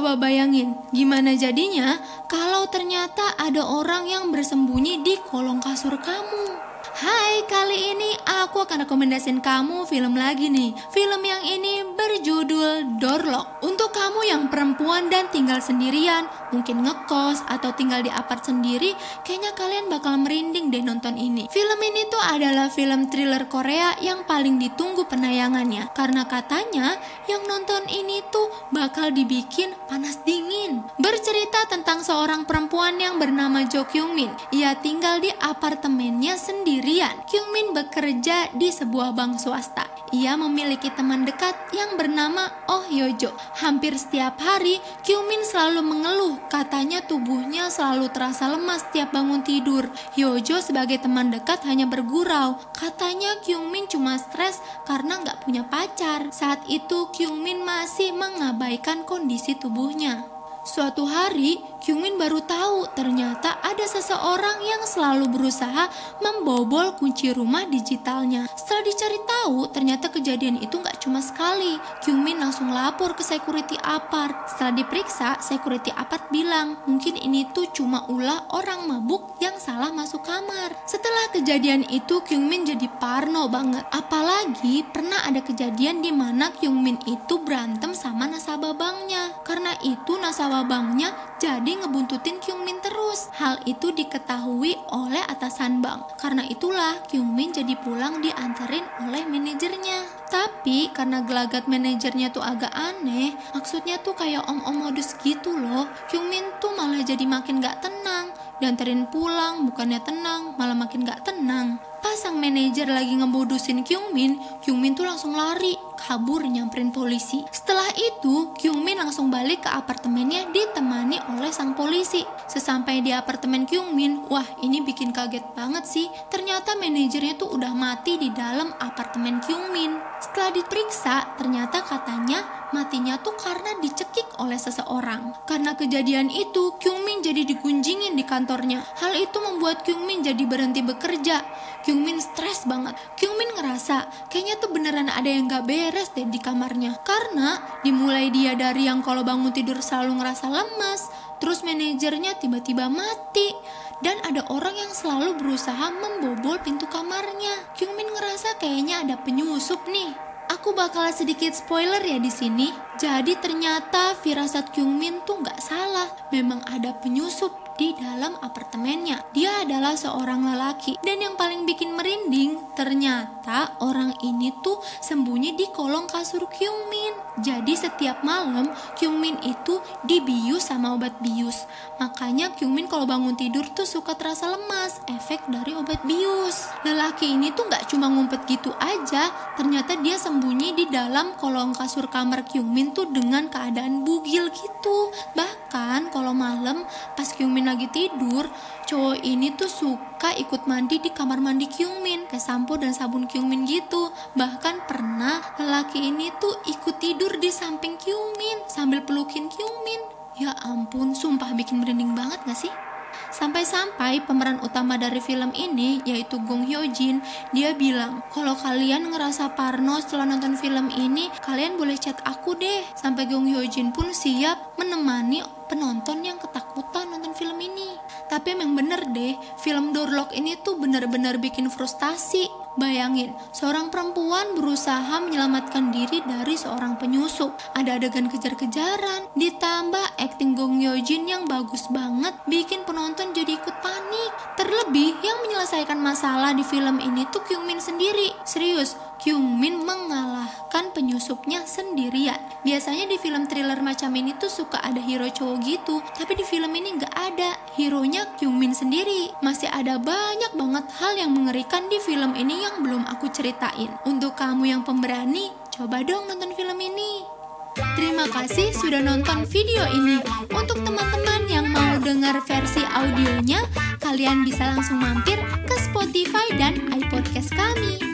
Coba bayangin, gimana jadinya kalau ternyata ada orang yang bersembunyi di kolong kasur kamu? Hai, kali ini aku akan rekomendasiin kamu film lagi nih. Film yang ini berjudul Doorlock. Untuk kamu yang perempuan dan tinggal sendirian, mungkin ngekos atau tinggal di apart sendiri, kayaknya kalian bakal merinding deh nonton ini. Film ini tuh adalah film thriller Korea yang paling ditunggu penayangannya. Karena katanya yang nonton ini tuh bakal dibikin panas dingin. Bercerita tentang seorang perempuan yang bernama Jo Kyung Min. Ia tinggal di apartemennya sendiri Kemudian, Kyung Min bekerja di sebuah bank swasta. Ia memiliki teman dekat yang bernama Oh Yojo. Hampir setiap hari, Kyung Min selalu mengeluh. Katanya tubuhnya selalu terasa lemas setiap bangun tidur. Yojo sebagai teman dekat hanya bergurau. Katanya Kyung Min cuma stres karena nggak punya pacar. Saat itu Kyung Min masih mengabaikan kondisi tubuhnya. Suatu hari, Kyungmin baru tahu ternyata ada seseorang yang selalu berusaha membobol kunci rumah digitalnya. Setelah dicari tahu, ternyata kejadian itu nggak cuma sekali. Kyungmin langsung lapor ke security apart. Setelah diperiksa, security apart bilang mungkin ini tuh cuma ulah orang mabuk yang salah masuk kamar. Setelah kejadian itu, Kyungmin jadi parno banget. Apalagi pernah ada kejadian di mana Kyungmin itu berantem sama nasabah banknya. Karena itu nasabah banknya jadi jadi ngebuntutin Kyung Min terus. Hal itu diketahui oleh atasan bank. Karena itulah Kyung Min jadi pulang dianterin oleh manajernya. Tapi karena gelagat manajernya tuh agak aneh, maksudnya tuh kayak om-om modus gitu loh. Kyung Min tuh malah jadi makin gak tenang. Dianterin pulang, bukannya tenang, malah makin gak tenang. Pas sang manajer lagi ngebodusin Kyung Min, Kyung Min tuh langsung lari kabur nyamperin polisi. Setelah itu, Kyung Min langsung balik ke apartemennya ditemani oleh sang polisi. Sesampai di apartemen Kyung Min, wah ini bikin kaget banget sih. Ternyata manajernya tuh udah mati di dalam apartemen Kyung Min. Setelah diperiksa, ternyata katanya matinya tuh karena dicekik oleh seseorang. Karena kejadian itu, Kyung Min jadi digunjingin di kantornya. Hal itu membuat Kyung Min jadi berhenti bekerja. Kyung Min stres banget. Kyung Min ngerasa kayaknya tuh beneran ada yang gak beres deh di kamarnya. Karena dimulai dia dari yang kalau bangun tidur selalu ngerasa lemas, terus manajernya tiba-tiba mati dan ada orang yang selalu berusaha membobol pintu kamarnya. Kyung Min ngerasa kayaknya ada penyusup nih. Aku bakal sedikit spoiler ya di sini. Jadi ternyata firasat Kyung Min tuh nggak salah. Memang ada penyusup di dalam apartemennya. Dia adalah seorang lelaki dan yang paling bikin merinding ternyata orang ini tuh sembunyi di kolong kasur Kyung Min. Jadi setiap malam Kyung Min itu dibius sama obat bius. Makanya Kyung Min kalau bangun tidur tuh suka terasa lemas, efek dari obat bius. Lelaki ini tuh nggak cuma ngumpet gitu aja, ternyata dia sembunyi di dalam kolong kasur kamar Kyung Min tuh dengan keadaan bugil gitu. Bahkan kalau malam pas Kyung Min lagi tidur, cowok ini tuh suka ikut mandi di kamar mandi Kyungmin, kayak sampo dan sabun Kyungmin gitu. Bahkan pernah lelaki ini tuh ikut tidur di samping Kyungmin sambil pelukin Kyungmin. Ya ampun, sumpah bikin merinding banget gak sih? Sampai-sampai pemeran utama dari film ini yaitu Gong Hyo Jin, dia bilang, "Kalau kalian ngerasa parno setelah nonton film ini, kalian boleh chat aku deh." Sampai Gong Hyo Jin pun siap menemani penonton yang ketakutan nonton film ini. Tapi emang bener deh, film Doorlock ini tuh bener-bener bikin frustasi Bayangin, seorang perempuan berusaha menyelamatkan diri dari seorang penyusup. Ada adegan kejar-kejaran, ditambah acting Gong Yoo Jin yang bagus banget, bikin penonton jadi ikut panik. Terlebih, yang menyelesaikan masalah di film ini tuh Kyung Min sendiri. Serius, Kyung Min mengalahkan penyusupnya sendirian. Biasanya di film thriller macam ini tuh suka ada hero cowok gitu, tapi di film ini nggak ada. Hero-nya Kyung Min sendiri. Masih ada banyak banget hal yang mengerikan di film ini yang belum aku ceritain. Untuk kamu yang pemberani, coba dong nonton film ini. Terima kasih sudah nonton video ini. Untuk teman-teman yang mau dengar versi audionya, kalian bisa langsung mampir ke Spotify dan iPodcast kami.